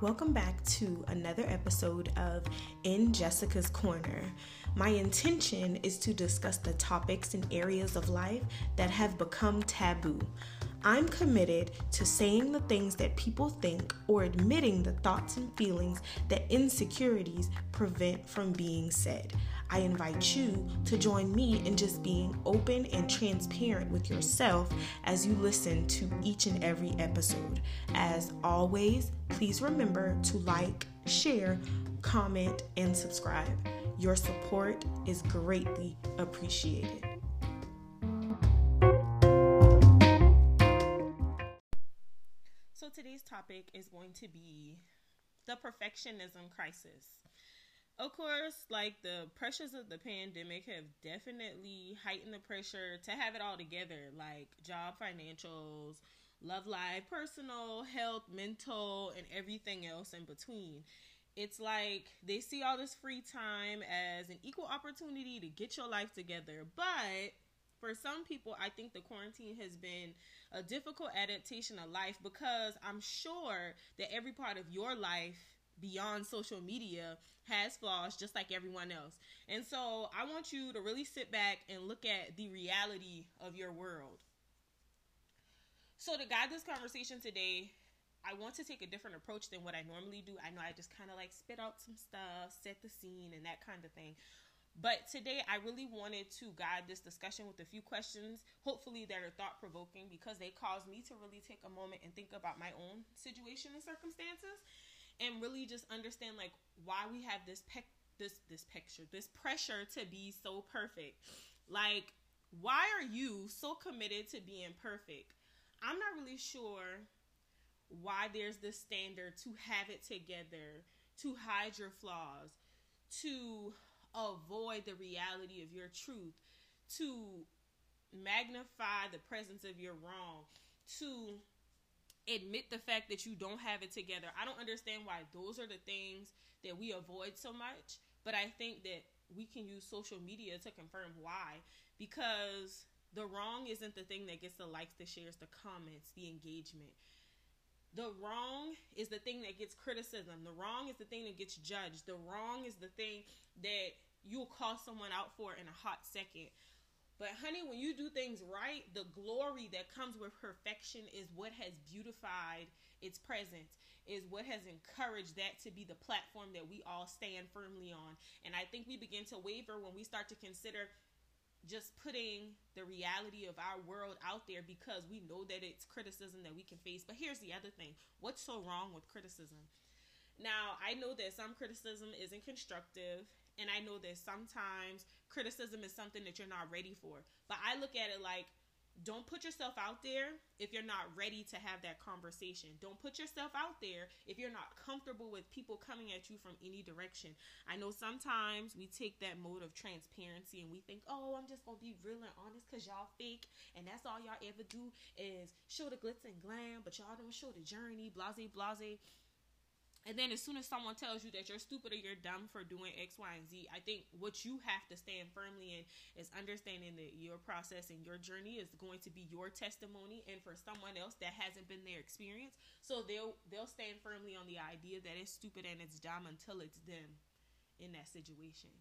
Welcome back to another episode of In Jessica's Corner. My intention is to discuss the topics and areas of life that have become taboo. I'm committed to saying the things that people think or admitting the thoughts and feelings that insecurities prevent from being said. I invite you to join me in just being open and transparent with yourself as you listen to each and every episode. As always, please remember to like, share, comment, and subscribe. Your support is greatly appreciated. So, today's topic is going to be the perfectionism crisis of course, like the pressures of the pandemic have definitely heightened the pressure to have it all together, like job financials, love life, personal, health, mental, and everything else in between. It's like they see all this free time as an equal opportunity to get your life together. But for some people, I think the quarantine has been a difficult adaptation of life because I'm sure that every part of your life beyond social media has flaws just like everyone else. And so I want you to really sit back and look at the reality of your world. So to guide this conversation today, I want to take a different approach than what I normally do. I know I just kind of like spit out some stuff, set the scene, and that kind of thing. But today, I really wanted to guide this discussion with a few questions, hopefully, that are thought provoking because they caused me to really take a moment and think about my own situation and circumstances and really just understand like why we have this pe- this this picture this pressure to be so perfect. Like why are you so committed to being perfect? I'm not really sure why there's this standard to have it together to hide your flaws to avoid the reality of your truth to magnify the presence of your wrong to admit the fact that you don't have it together. I don't understand why those are the things that we avoid so much, but I think that we can use social media to confirm why because the wrong isn't the thing that gets the likes, the shares, the comments, the engagement. The wrong is the thing that gets criticism. The wrong is the thing that gets judged. The wrong is the thing that you'll call someone out for in a hot second. But honey, when you do things right, the glory that comes with perfection is what has beautified its presence, is what has encouraged that to be the platform that we all stand firmly on. And I think we begin to waver when we start to consider just putting the reality of our world out there because we know that it's criticism that we can face. But here's the other thing what's so wrong with criticism? Now, I know that some criticism isn't constructive and I know that sometimes criticism is something that you're not ready for. But I look at it like, don't put yourself out there if you're not ready to have that conversation. Don't put yourself out there if you're not comfortable with people coming at you from any direction. I know sometimes we take that mode of transparency and we think, oh, I'm just going to be real and honest because y'all fake. And that's all y'all ever do is show the glitz and glam, but y'all don't show the journey, blase, blase. And then as soon as someone tells you that you're stupid or you're dumb for doing X, Y, and Z, I think what you have to stand firmly in is understanding that your process and your journey is going to be your testimony and for someone else that hasn't been their experience. So they'll they'll stand firmly on the idea that it's stupid and it's dumb until it's them in that situation.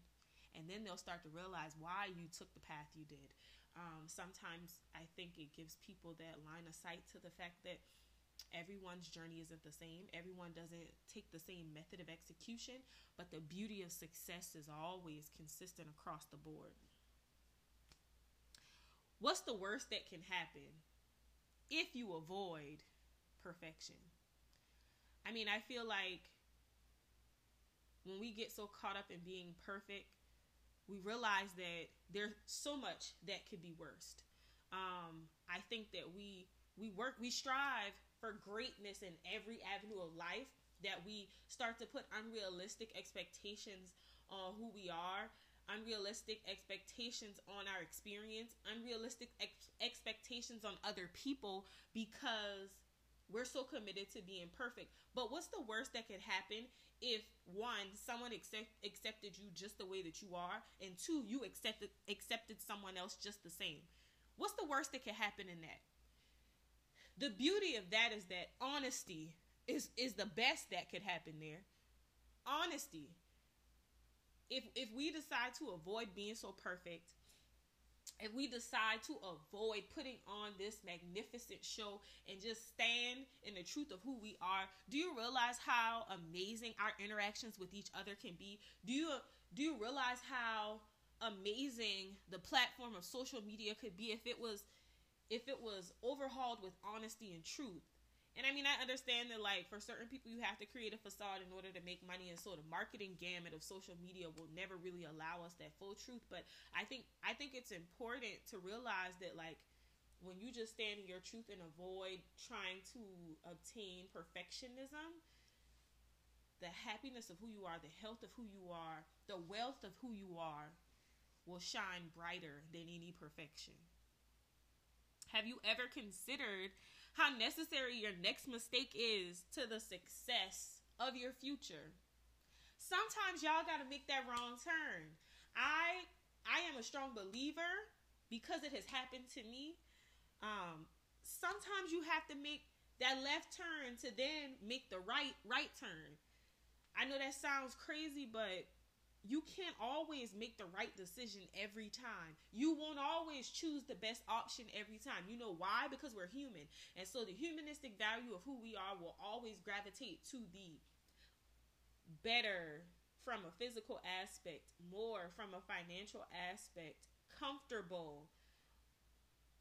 And then they'll start to realize why you took the path you did. Um, sometimes I think it gives people that line of sight to the fact that Everyone's journey isn't the same. Everyone doesn't take the same method of execution, but the beauty of success is always consistent across the board. What's the worst that can happen if you avoid perfection? I mean, I feel like when we get so caught up in being perfect, we realize that there's so much that could be worst. Um, I think that we we work we strive for greatness in every avenue of life that we start to put unrealistic expectations on who we are unrealistic expectations on our experience unrealistic ex- expectations on other people because we're so committed to being perfect. But what's the worst that could happen if one someone accept, accepted you just the way that you are and two you accepted accepted someone else just the same? What's the worst that could happen in that the beauty of that is that honesty is is the best that could happen there. Honesty. If if we decide to avoid being so perfect, if we decide to avoid putting on this magnificent show and just stand in the truth of who we are, do you realize how amazing our interactions with each other can be? Do you do you realize how amazing the platform of social media could be if it was if it was overhauled with honesty and truth? And I mean, I understand that, like, for certain people, you have to create a facade in order to make money, and so the marketing gamut of social media will never really allow us that full truth. But I think, I think it's important to realize that, like, when you just stand in your truth and avoid trying to obtain perfectionism, the happiness of who you are, the health of who you are, the wealth of who you are will shine brighter than any perfection. Have you ever considered how necessary your next mistake is to the success of your future. Sometimes y'all got to make that wrong turn. I I am a strong believer because it has happened to me. Um, sometimes you have to make that left turn to then make the right right turn. I know that sounds crazy, but you can't always make the right decision every time. You won't always choose the best option every time. You know why? Because we're human. And so the humanistic value of who we are will always gravitate to the better from a physical aspect, more from a financial aspect, comfortable,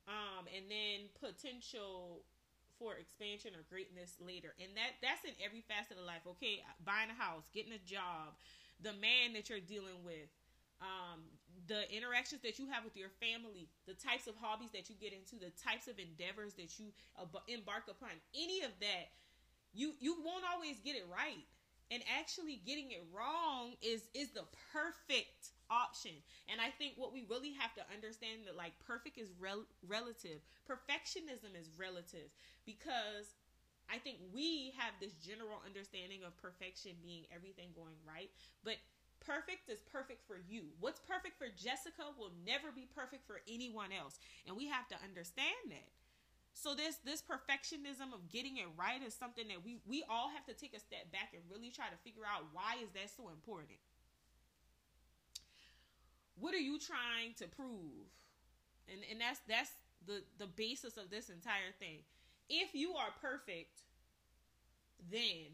um, and then potential for expansion or greatness later. And that that's in every facet of life. Okay, buying a house, getting a job, the man that you're dealing with, um, the interactions that you have with your family, the types of hobbies that you get into, the types of endeavors that you embark upon, any of that, you you won't always get it right. And actually getting it wrong is is the perfect option. And I think what we really have to understand that like perfect is rel- relative. Perfectionism is relative because I think we have this general understanding of perfection being everything going right, but perfect is perfect for you. What's perfect for Jessica will never be perfect for anyone else, and we have to understand that. So this this perfectionism of getting it right is something that we we all have to take a step back and really try to figure out why is that so important. What are you trying to prove? And and that's that's the the basis of this entire thing if you are perfect, then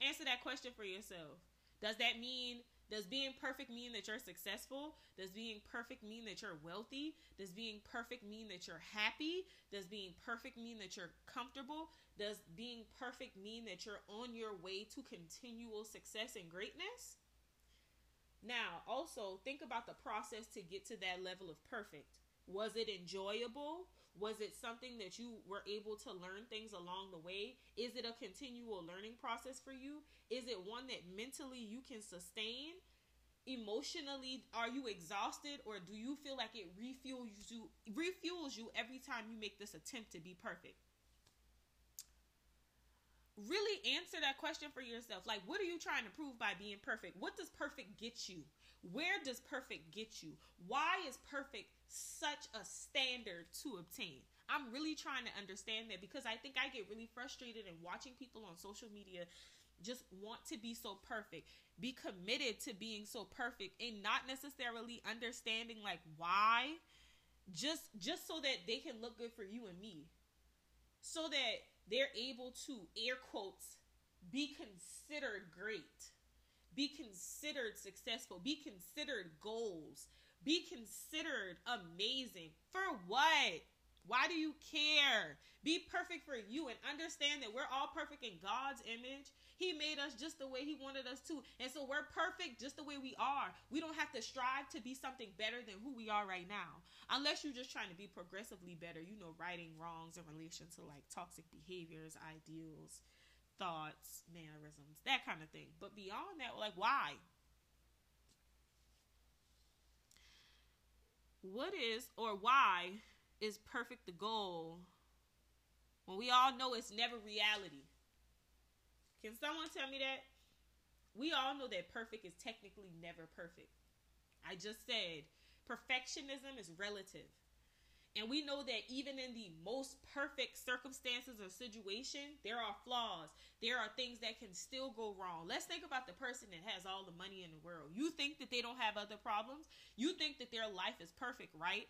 answer that question for yourself. Does that mean does being perfect mean that you're successful? Does being perfect mean that you're wealthy? Does being perfect mean that you're happy? Does being perfect mean that you're comfortable? Does being perfect mean that you're on your way to continual success and greatness? Now, also think about the process to get to that level of perfect. Was it enjoyable? Was it something that you were able to learn things along the way? Is it a continual learning process for you? Is it one that mentally you can sustain? Emotionally, are you exhausted or do you feel like it refuels you refuels you every time you make this attempt to be perfect? Really answer that question for yourself. Like, what are you trying to prove by being perfect? What does perfect get you? Where does perfect get you? Why is perfect such a standard to obtain? I'm really trying to understand that because I think I get really frustrated in watching people on social media just want to be so perfect, be committed to being so perfect and not necessarily understanding like why just just so that they can look good for you and me. So that they're able to air quotes be considered great be considered successful, be considered goals, be considered amazing. For what? Why do you care? Be perfect for you and understand that we're all perfect in God's image. He made us just the way He wanted us to. And so we're perfect just the way we are. We don't have to strive to be something better than who we are right now. Unless you're just trying to be progressively better, you know, righting wrongs in relation to like toxic behaviors, ideals, thoughts, mannerisms, that kind of thing. But beyond that, like, why? What is or why is perfect the goal when we all know it's never reality? Can someone tell me that? We all know that perfect is technically never perfect. I just said perfectionism is relative. And we know that even in the most perfect circumstances or situation, there are flaws. There are things that can still go wrong. Let's think about the person that has all the money in the world. You think that they don't have other problems? You think that their life is perfect, right?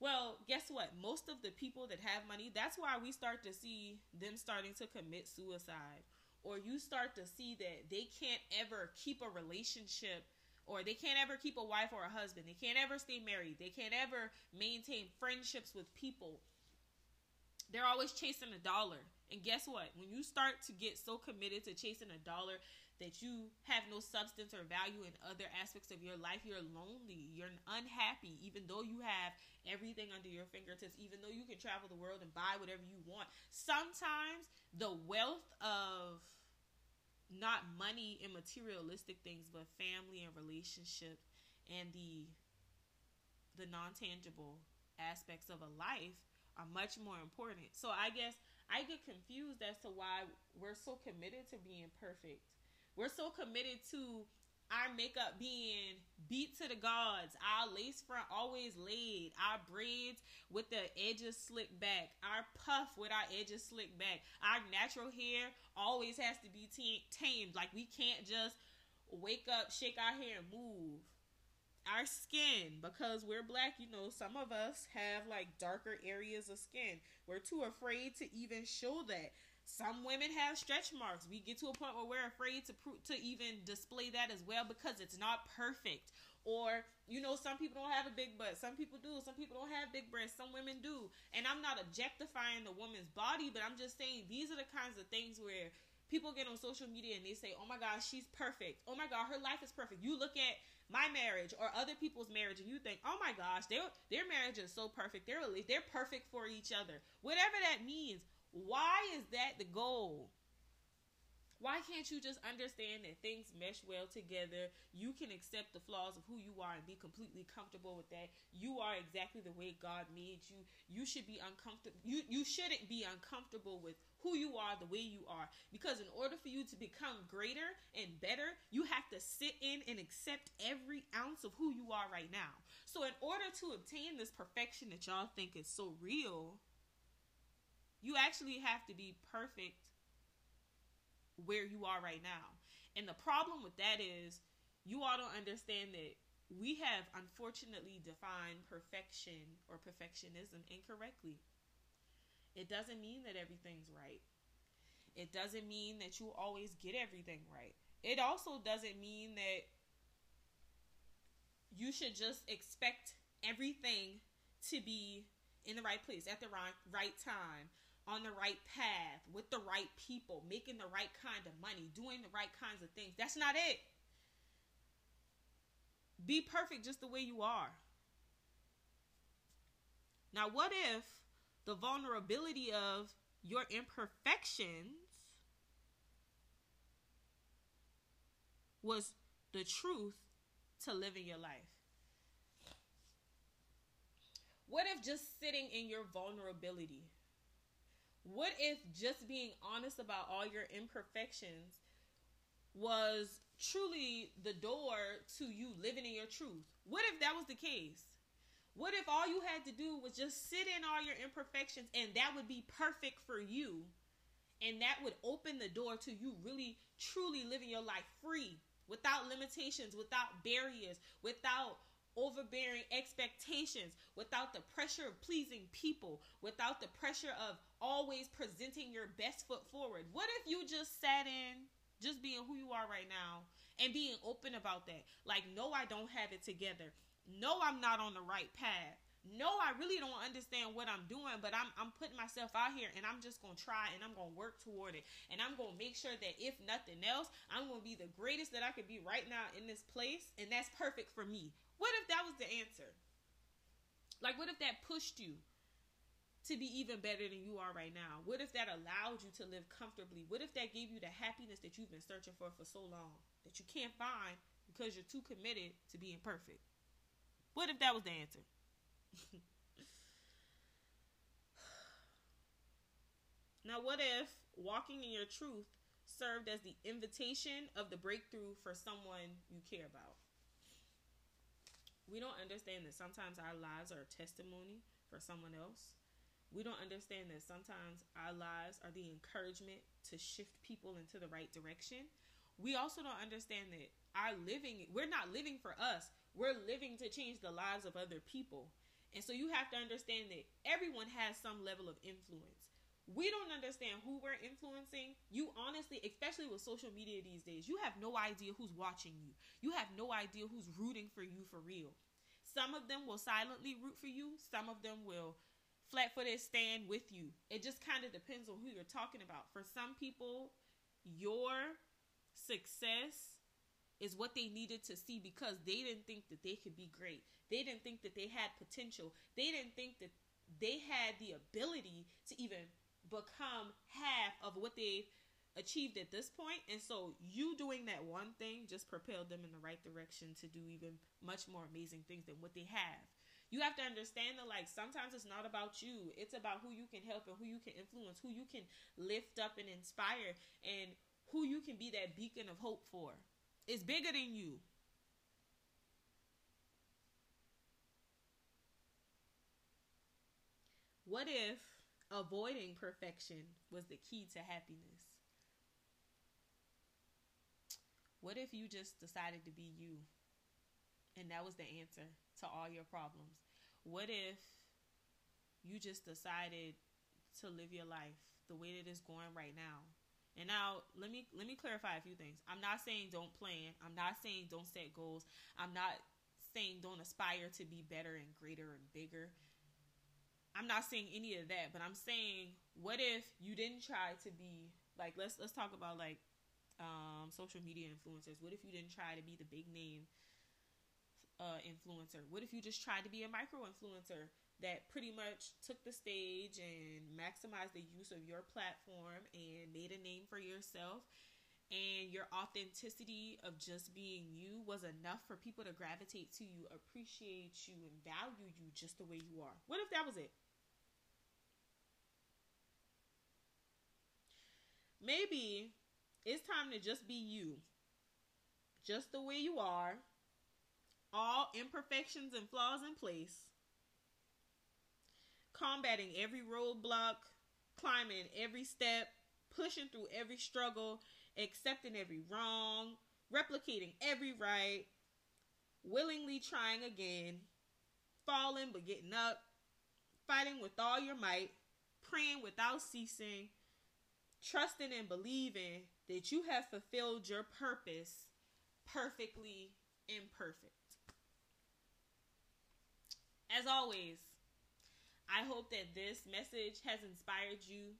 Well, guess what? Most of the people that have money, that's why we start to see them starting to commit suicide. Or you start to see that they can't ever keep a relationship or they can't ever keep a wife or a husband. They can't ever stay married. They can't ever maintain friendships with people. They're always chasing a dollar. And guess what? When you start to get so committed to chasing a dollar that you have no substance or value in other aspects of your life, you're lonely, you're unhappy, even though you have everything under your fingertips, even though you can travel the world and buy whatever you want. Sometimes the wealth of not money and materialistic things, but family and relationship and the the non-tangible aspects of a life are much more important. So I guess I get confused as to why we're so committed to being perfect. We're so committed to our makeup being beat to the gods, our lace front always laid, our braids with the edges slicked back, our puff with our edges slicked back, our natural hair always has to be t- tamed. Like we can't just wake up, shake our hair, and move. Our skin, because we're black, you know, some of us have like darker areas of skin. We're too afraid to even show that. Some women have stretch marks. We get to a point where we're afraid to pro- to even display that as well because it's not perfect. Or you know, some people don't have a big butt. Some people do. Some people don't have big breasts. Some women do. And I'm not objectifying the woman's body, but I'm just saying these are the kinds of things where people get on social media and they say, "Oh my gosh, she's perfect. Oh my god, her life is perfect." You look at my marriage or other people's marriage and you think, "Oh my gosh, their their marriage is so perfect. They're they're perfect for each other." Whatever that means. Why is that the goal? Why can't you just understand that things mesh well together? You can accept the flaws of who you are and be completely comfortable with that. You are exactly the way God made you. You should be uncomfortable. You you shouldn't be uncomfortable with who you are the way you are because in order for you to become greater and better, you have to sit in and accept every ounce of who you are right now. So in order to obtain this perfection that y'all think is so real, you actually have to be perfect where you are right now. And the problem with that is you all don't understand that we have unfortunately defined perfection or perfectionism incorrectly. It doesn't mean that everything's right. It doesn't mean that you always get everything right. It also doesn't mean that you should just expect everything to be in the right place at the right right time on the right path with the right people, making the right kind of money, doing the right kinds of things. That's not it. Be perfect just the way you are. Now, what if the vulnerability of your imperfections was the truth to living your life? What if just sitting in your vulnerability what if just being honest about all your imperfections was truly the door to you living in your truth? What if that was the case? What if all you had to do was just sit in all your imperfections and that would be perfect for you? And that would open the door to you really, truly living your life free, without limitations, without barriers, without overbearing expectations, without the pressure of pleasing people, without the pressure of always presenting your best foot forward. What if you just sat in, just being who you are right now, and being open about that? Like, no, I don't have it together. No, I'm not on the right path. No, I really don't understand what I'm doing, but I'm I'm putting myself out here and I'm just gonna try and I'm gonna work toward it. And I'm gonna make sure that if nothing else, I'm gonna be the greatest that I could be right now in this place, and that's perfect for me. What if that was the answer? Like, what if that pushed you to be even better than you are right now? What if that allowed you to live comfortably? What if that gave you the happiness that you've been searching for for so long that you can't find because you're too committed to being perfect? What if that was the answer? now, what if walking in your truth served as the invitation of the breakthrough for someone you care about? we don't understand that sometimes our lives are a testimony for someone else. We don't understand that sometimes our lives are the encouragement to shift people into the right direction. We also don't understand that our living, we're not living for us, we're living to change the lives of other people. And so you have to understand that everyone has some level of influence. We don't understand who we're influencing. You honestly, especially with social media these days, you have no idea who's watching you. You have no idea who's rooting for you for real. Some of them will silently root for you, some of them will flat footed stand with you. It just kind of depends on who you're talking about. For some people, your success is what they needed to see because they didn't think that they could be great. They didn't think that they had potential. They didn't think that they had the ability to even become half of what they've achieved at this point. And so you doing that one thing just propelled them in the right direction to do even much more amazing things than what they have. You have to understand that like sometimes it's not about you. It's about who you can help and who you can influence, who you can lift up and inspire and who you can be that beacon of hope for. It's bigger than you. What if avoiding perfection was the key to happiness? What if you just decided to be you and that was the answer to all your problems? What if you just decided to live your life the way that it's going right now? And now let me let me clarify a few things. I'm not saying don't plan. I'm not saying don't set goals. I'm not saying don't aspire to be better and greater and bigger. I'm not saying any of that, but I'm saying what if you didn't try to be like let's let's talk about like um, social media influencers. What if you didn't try to be the big name uh, influencer? What if you just tried to be a micro influencer that pretty much took the stage and maximized the use of your platform and made a name for yourself? And your authenticity of just being you was enough for people to gravitate to you, appreciate you, and value you just the way you are. What if that was it? Maybe it's time to just be you. Just the way you are. All imperfections and flaws in place. Combating every roadblock, climbing every step, pushing through every struggle, accepting every wrong, replicating every right, willingly trying again, falling but getting up, fighting with all your might, praying without ceasing, trusting and believing that you have fulfilled your purpose perfectly imperfect. As always, I hope that this message has inspired you.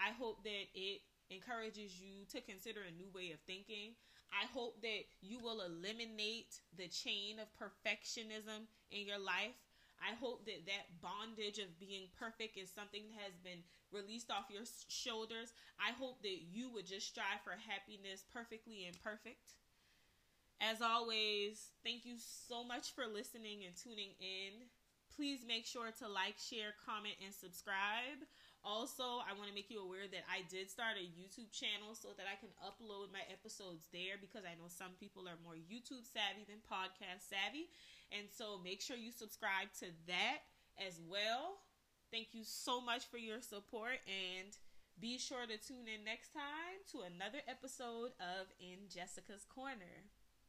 I hope that it encourages you to consider a new way of thinking. I hope that you will eliminate the chain of perfectionism in your life. I hope that that bondage of being perfect is something that has been released off your shoulders. I hope that you would just strive for happiness perfectly imperfect. As always, thank you so much for listening and tuning in. Please make sure to like, share, comment, and subscribe. Also, I want to make you aware that I did start a YouTube channel so that I can upload my episodes there because I know some people are more YouTube savvy than podcast savvy. And so make sure you subscribe to that as well. Thank you so much for your support and be sure to tune in next time to another episode of In Jessica's Corner.